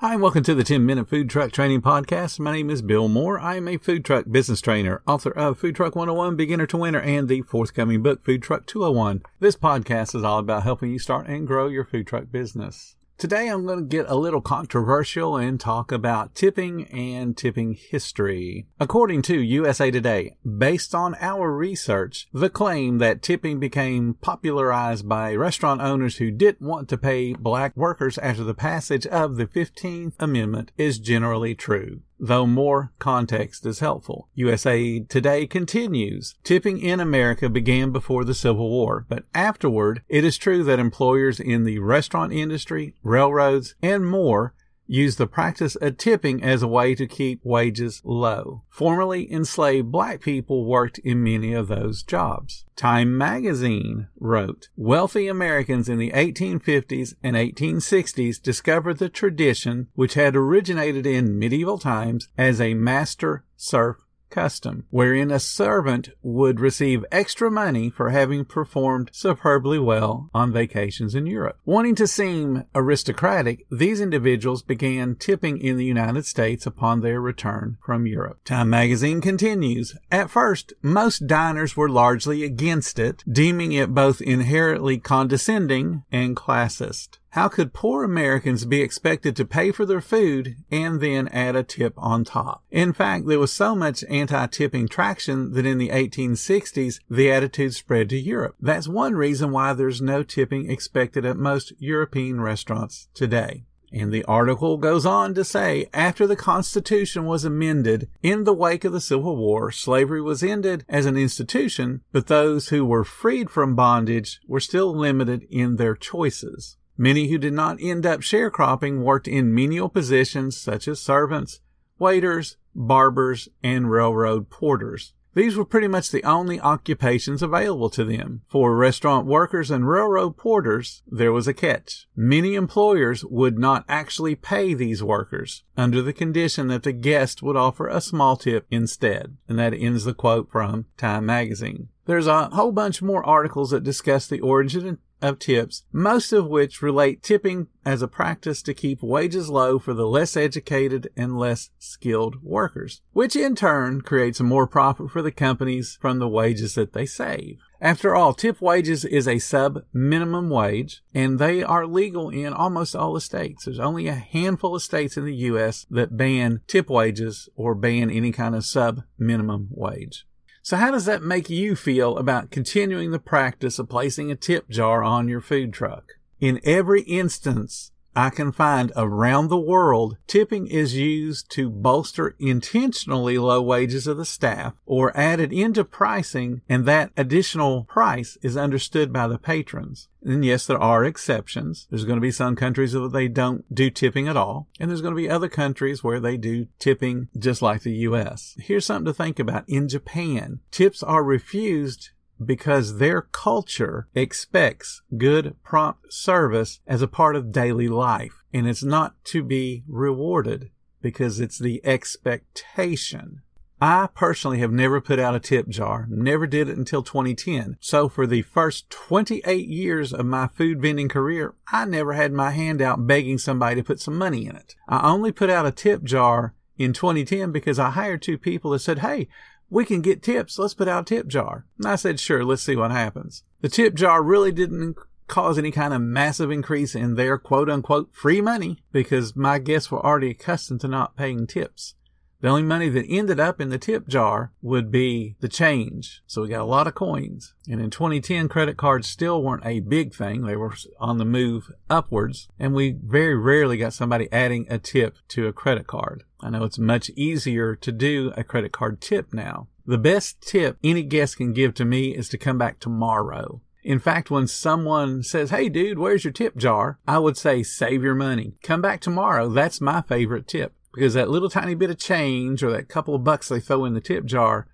Hi, and welcome to the 10 Minute Food Truck Training Podcast. My name is Bill Moore. I am a food truck business trainer, author of Food Truck 101, Beginner to Winner, and the forthcoming book, Food Truck 201. This podcast is all about helping you start and grow your food truck business. Today I'm going to get a little controversial and talk about tipping and tipping history. According to USA Today, based on our research, the claim that tipping became popularized by restaurant owners who didn't want to pay black workers after the passage of the 15th Amendment is generally true though more context is helpful. USA Today continues. Tipping in America began before the Civil War, but afterward, it is true that employers in the restaurant industry, railroads, and more used the practice of tipping as a way to keep wages low. Formerly enslaved black people worked in many of those jobs. Time magazine wrote, wealthy Americans in the 1850s and 1860s discovered the tradition which had originated in medieval times as a master serf custom, wherein a servant would receive extra money for having performed superbly well on vacations in Europe. Wanting to seem aristocratic, these individuals began tipping in the United States upon their return from Europe. Time magazine continues, at first, most diners were largely against it, deeming it both inherently condescending and classist. How could poor Americans be expected to pay for their food and then add a tip on top? In fact, there was so much anti-tipping traction that in the 1860s, the attitude spread to Europe. That's one reason why there's no tipping expected at most European restaurants today. And the article goes on to say, after the Constitution was amended, in the wake of the Civil War, slavery was ended as an institution, but those who were freed from bondage were still limited in their choices. Many who did not end up sharecropping worked in menial positions such as servants, waiters, barbers, and railroad porters. These were pretty much the only occupations available to them. For restaurant workers and railroad porters, there was a catch. Many employers would not actually pay these workers under the condition that the guest would offer a small tip instead. And that ends the quote from Time magazine. There's a whole bunch more articles that discuss the origin of tips, most of which relate tipping as a practice to keep wages low for the less educated and less skilled workers, which in turn creates more profit for the companies from the wages that they save. After all, tip wages is a sub minimum wage and they are legal in almost all the states. There's only a handful of states in the U.S. that ban tip wages or ban any kind of sub minimum wage. So how does that make you feel about continuing the practice of placing a tip jar on your food truck? In every instance, I can find around the world, tipping is used to bolster intentionally low wages of the staff or added into pricing, and that additional price is understood by the patrons. And yes, there are exceptions. There's going to be some countries where they don't do tipping at all, and there's going to be other countries where they do tipping just like the US. Here's something to think about. In Japan, tips are refused because their culture expects good prompt service as a part of daily life and it's not to be rewarded because it's the expectation. I personally have never put out a tip jar, never did it until 2010. So for the first 28 years of my food vending career, I never had my hand out begging somebody to put some money in it. I only put out a tip jar in 2010 because I hired two people that said, Hey, we can get tips. Let's put out a tip jar. And I said, sure, let's see what happens. The tip jar really didn't cause any kind of massive increase in their quote unquote free money because my guests were already accustomed to not paying tips. The only money that ended up in the tip jar would be the change. So we got a lot of coins. And in 2010, credit cards still weren't a big thing. They were on the move upwards. And we very rarely got somebody adding a tip to a credit card. I know it's much easier to do a credit card tip now. The best tip any guest can give to me is to come back tomorrow. In fact, when someone says, Hey dude, where's your tip jar? I would say, save your money. Come back tomorrow. That's my favorite tip because that little tiny bit of change or that couple of bucks they throw in the tip jar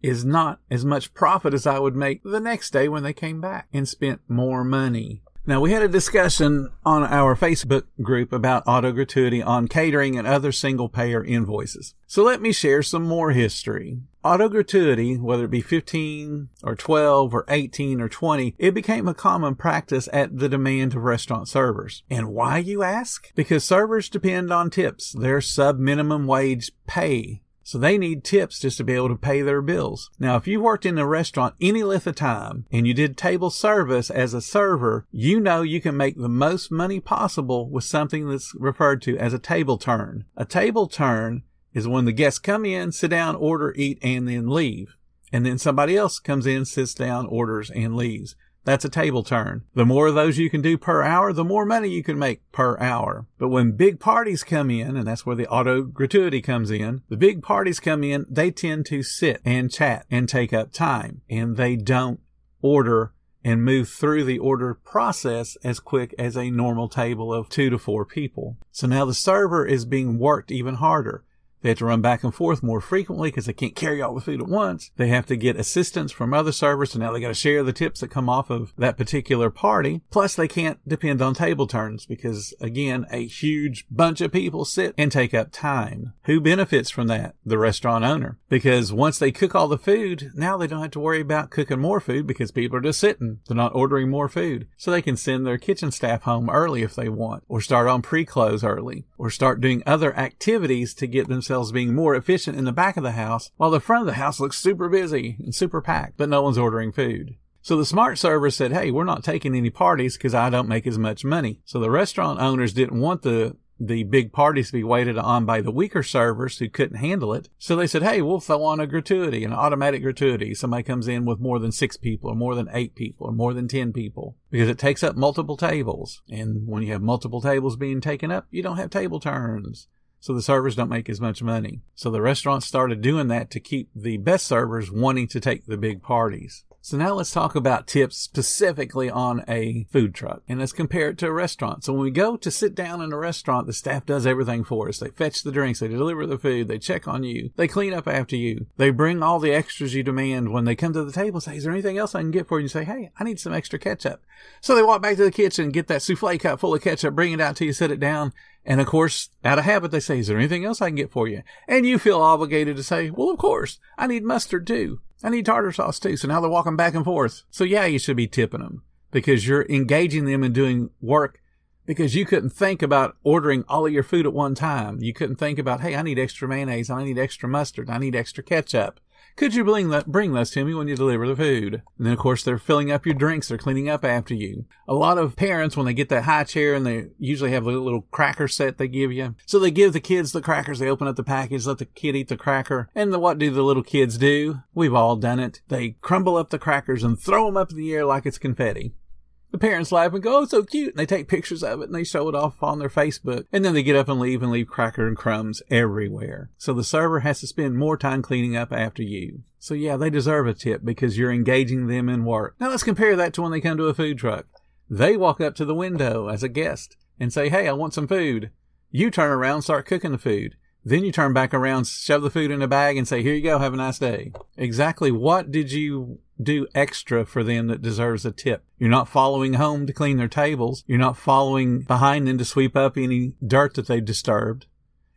is not as much profit as I would make the next day when they came back and spent more money. Now, we had a discussion on our Facebook group about auto gratuity on catering and other single payer invoices. So let me share some more history. Auto gratuity, whether it be 15 or 12 or 18 or 20, it became a common practice at the demand of restaurant servers. And why, you ask? Because servers depend on tips, their sub minimum wage pay so they need tips just to be able to pay their bills. Now, if you worked in a restaurant any length of time and you did table service as a server, you know you can make the most money possible with something that's referred to as a table turn. A table turn is when the guests come in, sit down, order, eat, and then leave. And then somebody else comes in, sits down, orders, and leaves. That's a table turn. The more of those you can do per hour, the more money you can make per hour. But when big parties come in, and that's where the auto gratuity comes in, the big parties come in, they tend to sit and chat and take up time and they don't order and move through the order process as quick as a normal table of two to four people. So now the server is being worked even harder. They have to run back and forth more frequently because they can't carry all the food at once. They have to get assistance from other servers, so now they got to share the tips that come off of that particular party. Plus, they can't depend on table turns because, again, a huge bunch of people sit and take up time. Who benefits from that? The restaurant owner. Because once they cook all the food, now they don't have to worry about cooking more food because people are just sitting. They're not ordering more food. So they can send their kitchen staff home early if they want, or start on pre-close early, or start doing other activities to get themselves themselves being more efficient in the back of the house while the front of the house looks super busy and super packed, but no one's ordering food. So the smart server said, Hey, we're not taking any parties because I don't make as much money. So the restaurant owners didn't want the the big parties to be waited on by the weaker servers who couldn't handle it. So they said, Hey, we'll throw on a gratuity, an automatic gratuity. Somebody comes in with more than six people or more than eight people or more than 10 people because it takes up multiple tables. And when you have multiple tables being taken up, you don't have table turns so the servers don't make as much money. So the restaurants started doing that to keep the best servers wanting to take the big parties. So now let's talk about tips specifically on a food truck and let's compare it to a restaurant. So when we go to sit down in a restaurant, the staff does everything for us. They fetch the drinks, they deliver the food, they check on you, they clean up after you, they bring all the extras you demand when they come to the table. Say, is there anything else I can get for you? And you say, hey, I need some extra ketchup. So they walk back to the kitchen, get that souffle cup full of ketchup, bring it out to you, set it down, and of course, out of habit, they say, is there anything else I can get for you? And you feel obligated to say, well, of course, I need mustard too. I need tartar sauce too. So now they're walking back and forth. So yeah, you should be tipping them because you're engaging them in doing work because you couldn't think about ordering all of your food at one time. You couldn't think about, hey, I need extra mayonnaise. I need extra mustard. I need extra ketchup. Could you bring that, bring those to me when you deliver the food? And then, of course, they're filling up your drinks. They're cleaning up after you. A lot of parents, when they get that high chair and they usually have a little cracker set they give you. So they give the kids the crackers. They open up the package, let the kid eat the cracker. And the, what do the little kids do? We've all done it. They crumble up the crackers and throw them up in the air like it's confetti. The parents laugh and go, oh, so cute. And they take pictures of it and they show it off on their Facebook. And then they get up and leave and leave cracker and crumbs everywhere. So the server has to spend more time cleaning up after you. So yeah, they deserve a tip because you're engaging them in work. Now let's compare that to when they come to a food truck. They walk up to the window as a guest and say, Hey, I want some food. You turn around, start cooking the food. Then you turn back around, shove the food in a bag and say, here you go, have a nice day. Exactly what did you do extra for them that deserves a tip? You're not following home to clean their tables. You're not following behind them to sweep up any dirt that they've disturbed.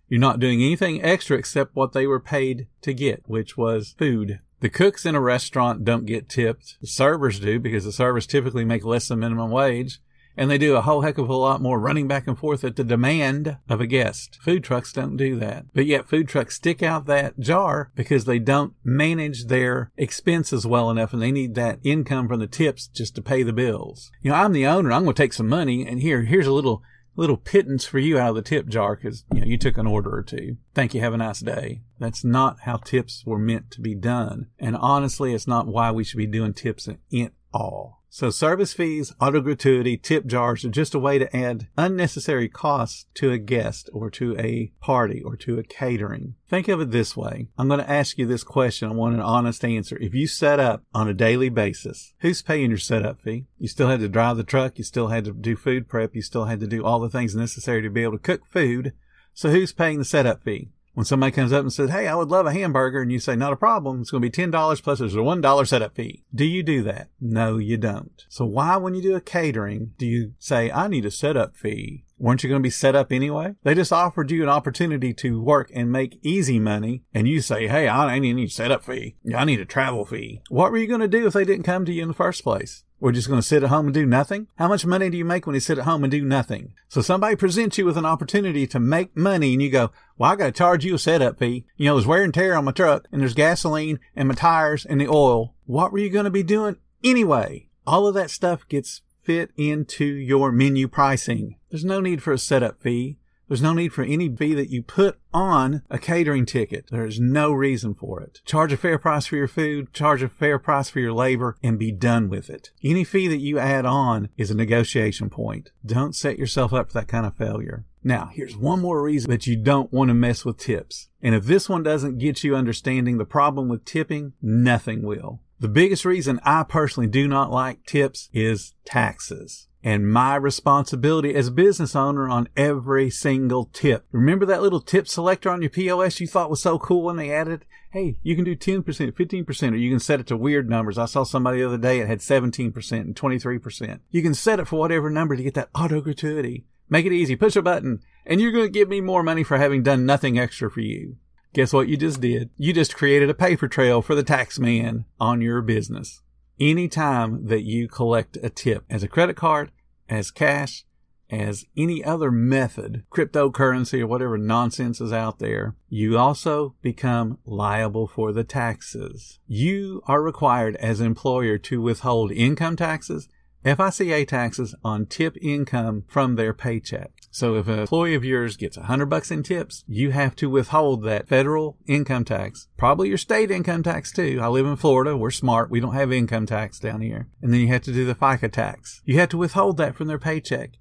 You're not doing anything extra except what they were paid to get, which was food. The cooks in a restaurant don't get tipped. The servers do because the servers typically make less than minimum wage and they do a whole heck of a lot more running back and forth at the demand of a guest. Food trucks don't do that. But yet food trucks stick out that jar because they don't manage their expenses well enough and they need that income from the tips just to pay the bills. You know, I'm the owner. I'm going to take some money and here, here's a little little pittance for you out of the tip jar because you know you took an order or two. Thank you. Have a nice day. That's not how tips were meant to be done. And honestly, it's not why we should be doing tips at all. So service fees, auto gratuity, tip jars are just a way to add unnecessary costs to a guest or to a party or to a catering. Think of it this way. I'm going to ask you this question. I want an honest answer. If you set up on a daily basis, who's paying your setup fee? You still had to drive the truck. You still had to do food prep. You still had to do all the things necessary to be able to cook food. So who's paying the setup fee? When somebody comes up and says, Hey, I would love a hamburger. And you say, not a problem. It's going to be $10 plus there's a $1 setup fee. Do you do that? No, you don't. So why, when you do a catering, do you say, I need a setup fee? Weren't you going to be set up anyway? They just offered you an opportunity to work and make easy money. And you say, Hey, I need a setup fee. I need a travel fee. What were you going to do if they didn't come to you in the first place? We're just going to sit at home and do nothing? How much money do you make when you sit at home and do nothing? So somebody presents you with an opportunity to make money and you go, well, I got to charge you a setup fee. You know, there's wear and tear on my truck and there's gasoline and my tires and the oil. What were you going to be doing anyway? All of that stuff gets fit into your menu pricing. There's no need for a setup fee. There's no need for any fee that you put on a catering ticket. There's no reason for it. Charge a fair price for your food, charge a fair price for your labor, and be done with it. Any fee that you add on is a negotiation point. Don't set yourself up for that kind of failure. Now, here's one more reason that you don't want to mess with tips. And if this one doesn't get you understanding the problem with tipping, nothing will. The biggest reason I personally do not like tips is taxes and my responsibility as a business owner on every single tip. Remember that little tip selector on your POS you thought was so cool when they added? Hey, you can do 10%, 15%, or you can set it to weird numbers. I saw somebody the other day, it had 17% and 23%. You can set it for whatever number to get that auto gratuity. Make it easy. Push a button and you're going to give me more money for having done nothing extra for you. Guess what you just did? You just created a paper trail for the tax man on your business anytime that you collect a tip as a credit card, as cash, as any other method, cryptocurrency or whatever nonsense is out there, you also become liable for the taxes. You are required as employer to withhold income taxes, FICA taxes on tip income from their paycheck. So if an employee of yours gets a hundred bucks in tips, you have to withhold that federal income tax, probably your state income tax too. I live in Florida. We're smart. We don't have income tax down here. And then you have to do the FICA tax. You have to withhold that from their paycheck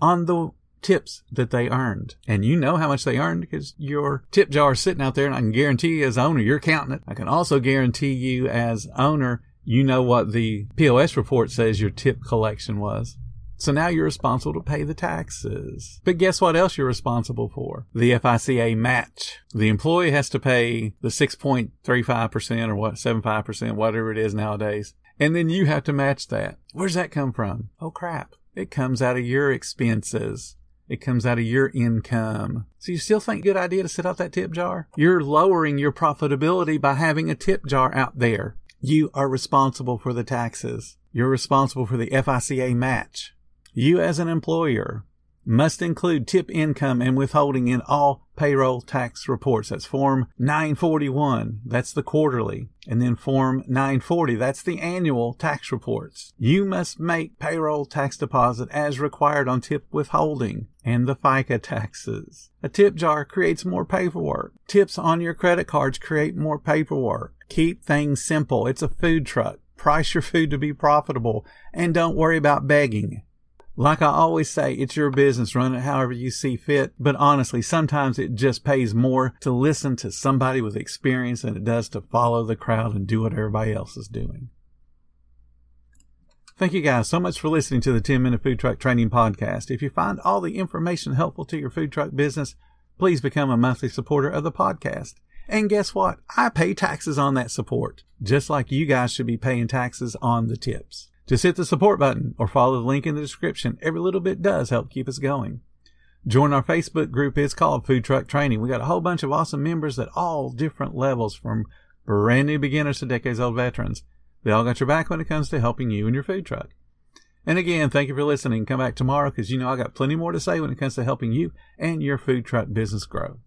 on the tips that they earned. And you know how much they earned because your tip jar is sitting out there and I can guarantee you as owner, you're counting it. I can also guarantee you as owner, you know what the POS report says your tip collection was. So now you're responsible to pay the taxes. But guess what else you're responsible for? The FICA match. The employee has to pay the 6.35% or what, 75%, whatever it is nowadays. And then you have to match that. Where's that come from? Oh crap. It comes out of your expenses. It comes out of your income. So you still think good idea to set up that tip jar? You're lowering your profitability by having a tip jar out there. You are responsible for the taxes. You're responsible for the FICA match. You as an employer must include tip income and withholding in all payroll tax reports. That's Form 941. That's the quarterly. And then Form 940. That's the annual tax reports. You must make payroll tax deposit as required on tip withholding and the FICA taxes. A tip jar creates more paperwork. Tips on your credit cards create more paperwork. Keep things simple. It's a food truck. Price your food to be profitable and don't worry about begging. Like I always say, it's your business. Run it however you see fit. But honestly, sometimes it just pays more to listen to somebody with experience than it does to follow the crowd and do what everybody else is doing. Thank you guys so much for listening to the 10 Minute Food Truck Training Podcast. If you find all the information helpful to your food truck business, please become a monthly supporter of the podcast. And guess what? I pay taxes on that support, just like you guys should be paying taxes on the tips. Just hit the support button or follow the link in the description. Every little bit does help keep us going. Join our Facebook group. It's called Food Truck Training. We got a whole bunch of awesome members at all different levels from brand new beginners to decades old veterans. They all got your back when it comes to helping you and your food truck. And again, thank you for listening. Come back tomorrow because you know I got plenty more to say when it comes to helping you and your food truck business grow.